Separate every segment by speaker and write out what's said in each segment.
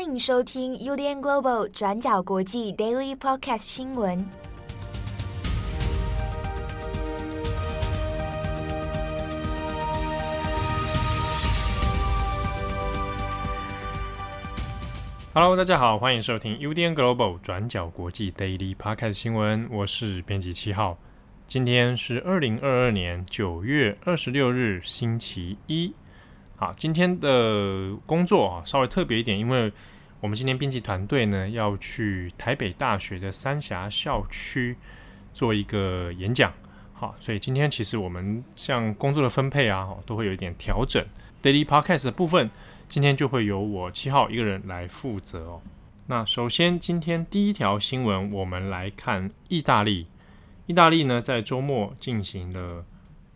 Speaker 1: 欢迎收听 UDN Global 转角国际 Daily Podcast 新闻。
Speaker 2: Hello，大家好，欢迎收听 UDN Global 转角国际 Daily Podcast 新闻。我是编辑七号，今天是二零二二年九月二十六日，星期一。好，今天的工作啊，稍微特别一点，因为我们今天编辑团队呢要去台北大学的三峡校区做一个演讲。好，所以今天其实我们像工作的分配啊，都会有一点调整。Daily Podcast 的部分，今天就会由我七号一个人来负责哦。那首先，今天第一条新闻，我们来看意大利。意大利呢，在周末进行了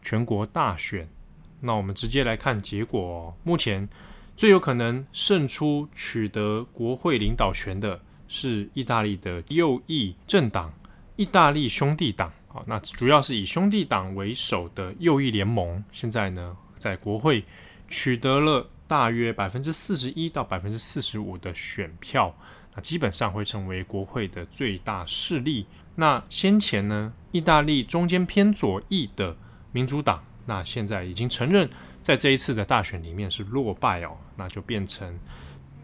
Speaker 2: 全国大选。那我们直接来看结果哦。目前最有可能胜出、取得国会领导权的是意大利的右翼政党——意大利兄弟党。好，那主要是以兄弟党为首的右翼联盟，现在呢在国会取得了大约百分之四十一到百分之四十五的选票，那基本上会成为国会的最大势力。那先前呢，意大利中间偏左翼的民主党。那现在已经承认，在这一次的大选里面是落败哦，那就变成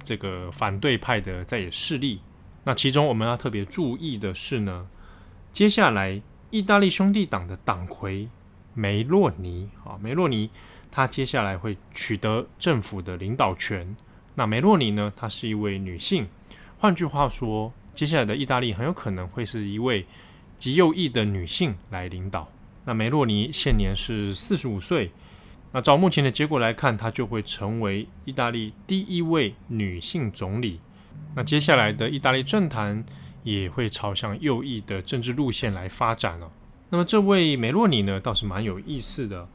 Speaker 2: 这个反对派的在野势力。那其中我们要特别注意的是呢，接下来意大利兄弟党的党魁梅洛尼啊，梅洛尼他接下来会取得政府的领导权。那梅洛尼呢，她是一位女性，换句话说，接下来的意大利很有可能会是一位极右翼的女性来领导。那梅洛尼现年是四十五岁，那照目前的结果来看，她就会成为意大利第一位女性总理。那接下来的意大利政坛也会朝向右翼的政治路线来发展哦。那么这位梅洛尼呢，倒是蛮有意思的。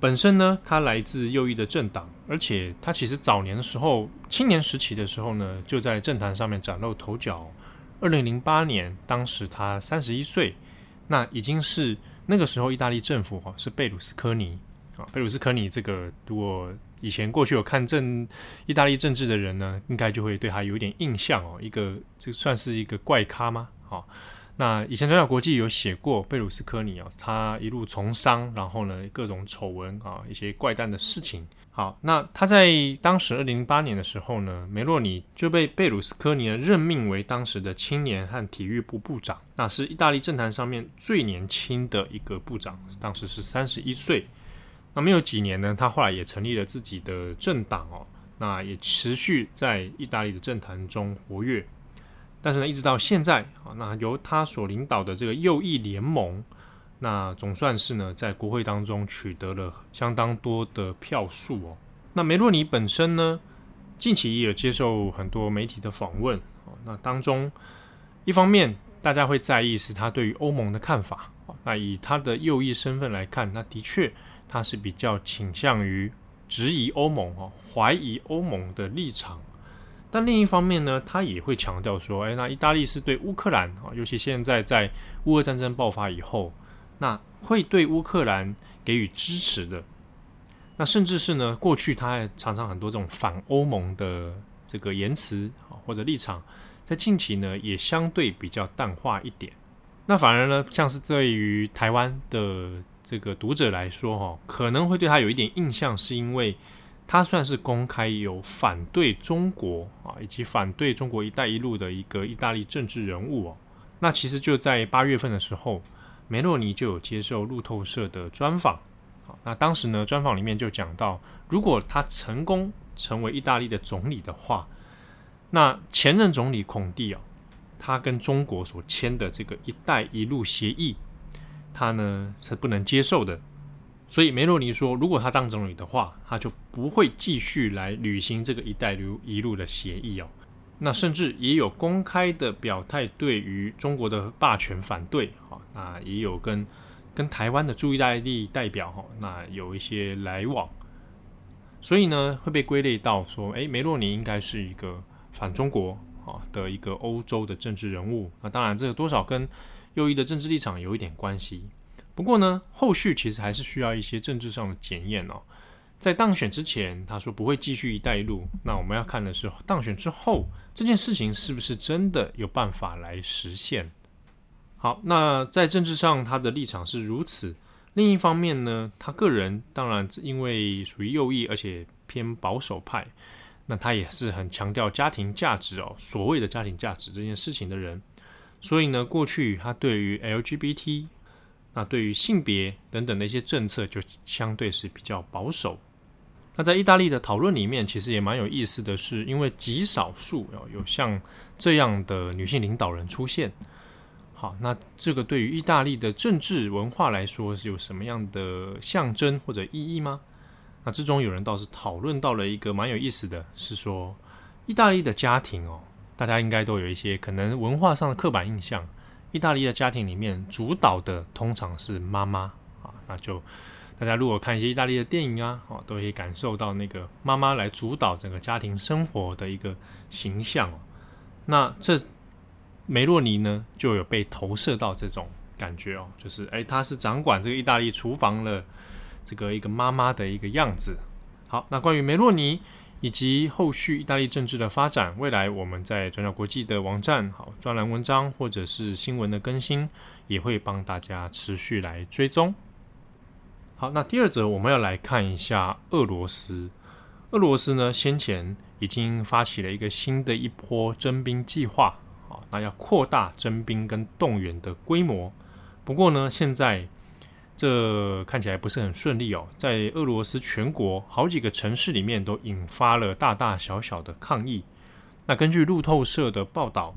Speaker 2: 本身呢，她来自右翼的政党，而且她其实早年的时候，青年时期的时候呢，就在政坛上面崭露头角。二零零八年，当时她三十一岁，那已经是。那个时候，意大利政府哈是贝鲁斯科尼啊，贝鲁斯科尼这个，如果以前过去有看政意大利政治的人呢，应该就会对他有点印象哦。一个这算是一个怪咖吗？好，那以前转角国际有写过贝鲁斯科尼啊，他一路从商，然后呢各种丑闻啊，一些怪诞的事情。好，那他在当时二零零八年的时候呢，梅洛尼就被贝鲁斯科尼任命为当时的青年和体育部部长，那是意大利政坛上面最年轻的一个部长，当时是三十一岁。那没有几年呢，他后来也成立了自己的政党哦，那也持续在意大利的政坛中活跃。但是呢，一直到现在啊，那由他所领导的这个右翼联盟。那总算是呢，在国会当中取得了相当多的票数哦。那梅洛尼本身呢，近期也有接受很多媒体的访问哦。那当中，一方面大家会在意是他对于欧盟的看法。那以他的右翼身份来看，那的确他是比较倾向于质疑欧盟哦，怀疑欧盟的立场。但另一方面呢，他也会强调说，哎，那意大利是对乌克兰啊，尤其现在在乌俄战争爆发以后。那会对乌克兰给予支持的，那甚至是呢，过去他还常常很多这种反欧盟的这个言辞啊或者立场，在近期呢也相对比较淡化一点。那反而呢，像是对于台湾的这个读者来说，哈，可能会对他有一点印象，是因为他算是公开有反对中国啊，以及反对中国“一带一路”的一个意大利政治人物哦。那其实就在八月份的时候。梅洛尼就有接受路透社的专访，那当时呢，专访里面就讲到，如果他成功成为意大利的总理的话，那前任总理孔蒂哦，他跟中国所签的这个“一带一路”协议，他呢是不能接受的，所以梅洛尼说，如果他当总理的话，他就不会继续来履行这个“一带一路”的协议哦。那甚至也有公开的表态，对于中国的霸权反对，哈，那也有跟跟台湾的驻意大利代表，哈，那有一些来往，所以呢，会被归类到说，诶，梅洛尼应该是一个反中国啊的一个欧洲的政治人物。那当然，这个多少跟右翼的政治立场有一点关系。不过呢，后续其实还是需要一些政治上的检验哦。在当选之前，他说不会继续“一带一路”。那我们要看的是当选之后这件事情是不是真的有办法来实现。好，那在政治上他的立场是如此。另一方面呢，他个人当然因为属于右翼，而且偏保守派，那他也是很强调家庭价值哦，所谓的家庭价值这件事情的人。所以呢，过去他对于 LGBT，那对于性别等等的一些政策，就相对是比较保守。那在意大利的讨论里面，其实也蛮有意思的是，因为极少数有像这样的女性领导人出现。好，那这个对于意大利的政治文化来说是有什么样的象征或者意义吗？那之中有人倒是讨论到了一个蛮有意思的，是说意大利的家庭哦，大家应该都有一些可能文化上的刻板印象。意大利的家庭里面主导的通常是妈妈啊，那就大家如果看一些意大利的电影啊，哦，都可以感受到那个妈妈来主导整个家庭生活的一个形象。那这。梅洛尼呢，就有被投射到这种感觉哦，就是诶，她是掌管这个意大利厨房的这个一个妈妈的一个样子。好，那关于梅洛尼以及后续意大利政治的发展，未来我们在转角国际的网站、好专栏文章或者是新闻的更新，也会帮大家持续来追踪。好，那第二则我们要来看一下俄罗斯。俄罗斯呢，先前已经发起了一个新的一波征兵计划。那要扩大征兵跟动员的规模，不过呢，现在这看起来不是很顺利哦。在俄罗斯全国好几个城市里面都引发了大大小小的抗议。那根据路透社的报道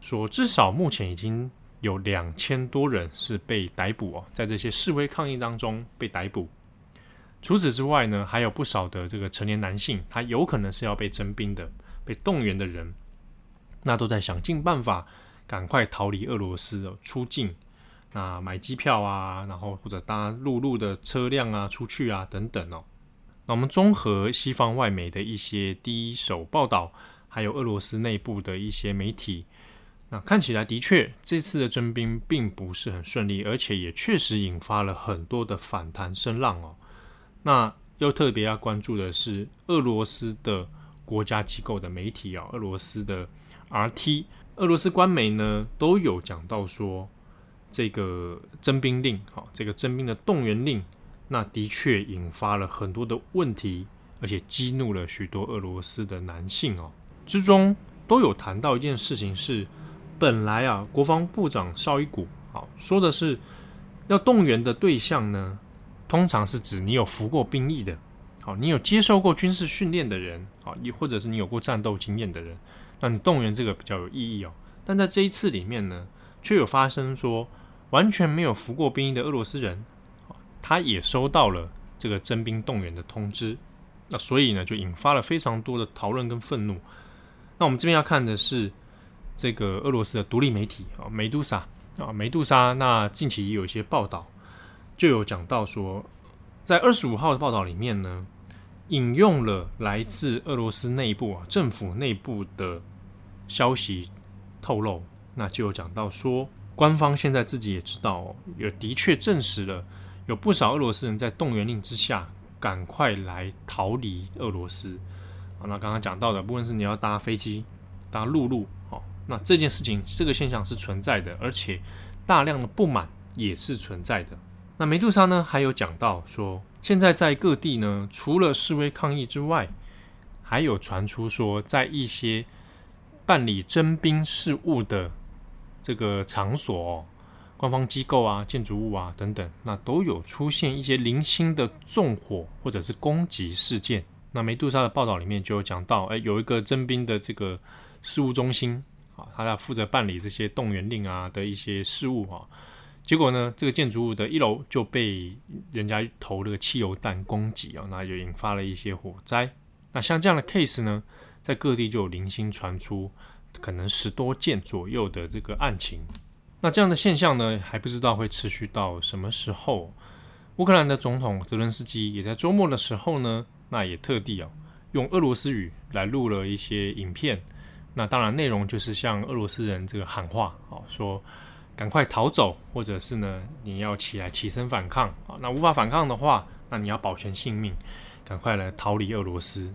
Speaker 2: 说，至少目前已经有两千多人是被逮捕哦，在这些示威抗议当中被逮捕。除此之外呢，还有不少的这个成年男性，他有可能是要被征兵的、被动员的人。那都在想尽办法赶快逃离俄罗斯哦，出境，那买机票啊，然后或者搭陆路的车辆啊出去啊等等哦。那我们综合西方外媒的一些第一手报道，还有俄罗斯内部的一些媒体，那看起来的确这次的征兵并不是很顺利，而且也确实引发了很多的反弹声浪哦。那又特别要关注的是俄罗斯的国家机构的媒体哦，俄罗斯的。RT 俄罗斯官媒呢都有讲到说，这个征兵令，好，这个征兵的动员令，那的确引发了很多的问题，而且激怒了许多俄罗斯的男性哦。之中都有谈到一件事情是，本来啊，国防部长绍伊古好说的是，要动员的对象呢，通常是指你有服过兵役的，好，你有接受过军事训练的人，好，亦或者是你有过战斗经验的人。那你动员这个比较有意义哦，但在这一次里面呢，却有发生说完全没有服过兵役的俄罗斯人，他也收到了这个征兵动员的通知，那所以呢，就引发了非常多的讨论跟愤怒。那我们这边要看的是这个俄罗斯的独立媒体啊，梅杜莎啊，梅杜莎。那近期也有一些报道，就有讲到说，在二十五号的报道里面呢，引用了来自俄罗斯内部啊，政府内部的。消息透露，那就有讲到说，官方现在自己也知道，也的确证实了，有不少俄罗斯人在动员令之下，赶快来逃离俄罗斯。啊那刚刚讲到的，不论是你要搭飞机、搭陆路，哦，那这件事情，这个现象是存在的，而且大量的不满也是存在的。那梅杜莎呢，还有讲到说，现在在各地呢，除了示威抗议之外，还有传出说，在一些办理征兵事务的这个场所，官方机构啊、建筑物啊等等，那都有出现一些零星的纵火或者是攻击事件。那梅杜莎的报道里面就有讲到，哎，有一个征兵的这个事务中心啊，他要负责办理这些动员令啊的一些事务啊。结果呢，这个建筑物的一楼就被人家投了个汽油弹攻击啊，那就引发了一些火灾。那像这样的 case 呢，在各地就有零星传出，可能十多件左右的这个案情。那这样的现象呢，还不知道会持续到什么时候。乌克兰的总统泽伦斯基也在周末的时候呢，那也特地啊用俄罗斯语来录了一些影片。那当然内容就是向俄罗斯人这个喊话啊，说赶快逃走，或者是呢你要起来起身反抗啊。那无法反抗的话，那你要保全性命。赶快来逃离俄罗斯。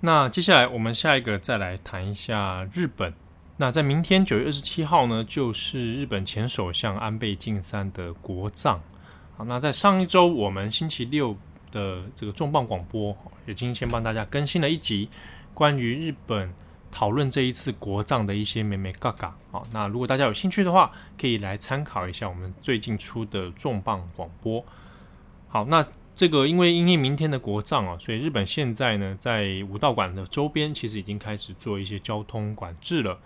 Speaker 2: 那接下来我们下一个再来谈一下日本。那在明天九月二十七号呢，就是日本前首相安倍晋三的国葬。好，那在上一周我们星期六的这个重磅广播，已经先帮大家更新了一集关于日本。讨论这一次国葬的一些眉眉嘎嘎，好，那如果大家有兴趣的话，可以来参考一下我们最近出的重磅广播。好，那这个因为因应明天的国葬啊，所以日本现在呢，在武道馆的周边其实已经开始做一些交通管制了。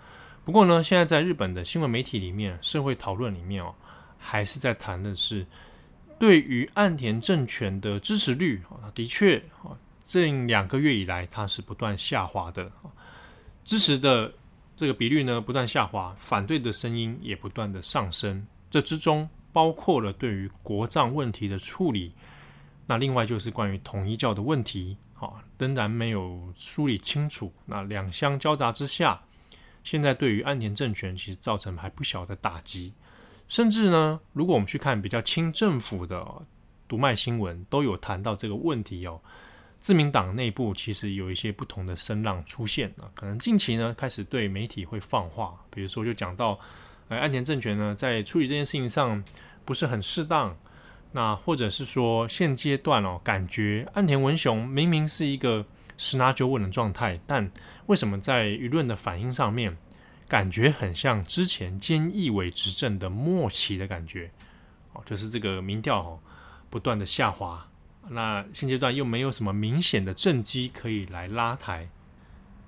Speaker 2: 不过呢，现在在日本的新闻媒体里面、社会讨论里面哦，还是在谈的是对于岸田政权的支持率啊，的确啊，近两个月以来它是不断下滑的。支持的这个比率呢，不断下滑，反对的声音也不断的上升。这之中包括了对于国葬问题的处理，那另外就是关于统一教的问题，啊，仍然没有梳理清楚。那两相交杂之下，现在对于岸田政权其实造成还不小的打击。甚至呢，如果我们去看比较亲政府的读卖新闻，都有谈到这个问题哦。自民党内部其实有一些不同的声浪出现啊，可能近期呢开始对媒体会放话，比如说就讲到，呃，岸田政权呢在处理这件事情上不是很适当，那或者是说现阶段哦，感觉岸田文雄明明是一个十拿九稳的状态，但为什么在舆论的反应上面，感觉很像之前菅义伟执政的末期的感觉，哦，就是这个民调哦不断的下滑。那现阶段又没有什么明显的政绩可以来拉抬，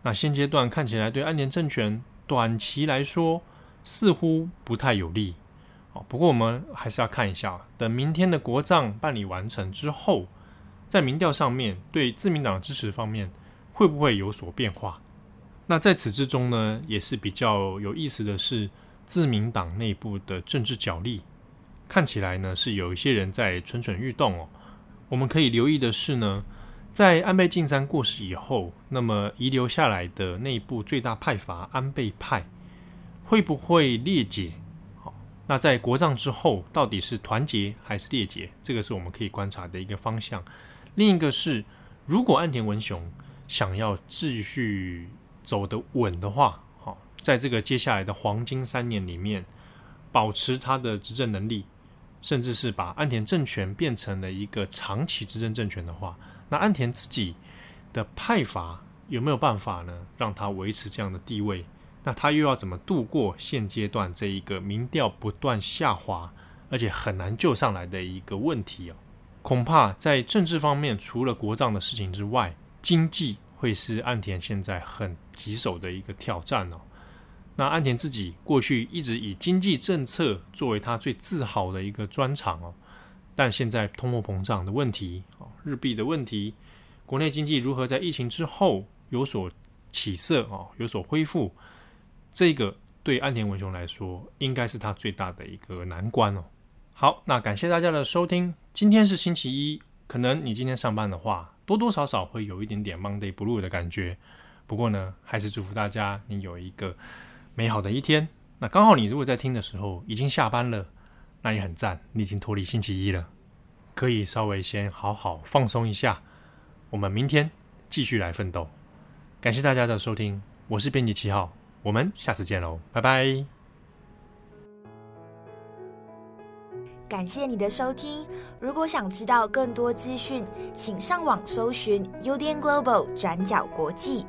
Speaker 2: 那现阶段看起来对岸田政权短期来说似乎不太有利。不过我们还是要看一下，等明天的国葬办理完成之后，在民调上面对自民党支持方面会不会有所变化？那在此之中呢，也是比较有意思的是，自民党内部的政治角力看起来呢是有一些人在蠢蠢欲动哦。我们可以留意的是呢，在安倍晋三过世以后，那么遗留下来的内部最大派阀安倍派会不会裂解？那在国葬之后，到底是团结还是裂解？这个是我们可以观察的一个方向。另一个是，如果岸田文雄想要继续走得稳的话，好，在这个接下来的黄金三年里面，保持他的执政能力。甚至是把岸田政权变成了一个长期执政政权的话，那岸田自己的派阀有没有办法呢？让他维持这样的地位？那他又要怎么度过现阶段这一个民调不断下滑，而且很难救上来的一个问题哦？恐怕在政治方面，除了国葬的事情之外，经济会是岸田现在很棘手的一个挑战哦。那岸田自己过去一直以经济政策作为他最自豪的一个专长哦，但现在通货膨胀的问题哦，日币的问题，国内经济如何在疫情之后有所起色哦，有所恢复，这个对安田文雄来说应该是他最大的一个难关哦。好，那感谢大家的收听，今天是星期一，可能你今天上班的话，多多少少会有一点点 Monday Blue 的感觉，不过呢，还是祝福大家你有一个。美好的一天，那刚好你如果在听的时候已经下班了，那也很赞，你已经脱离星期一了，可以稍微先好好放松一下。我们明天继续来奋斗。感谢大家的收听，我是编辑七号，我们下次见喽，拜拜。
Speaker 1: 感谢你的收听，如果想知道更多资讯，请上网搜寻 UDN Global 转角国际。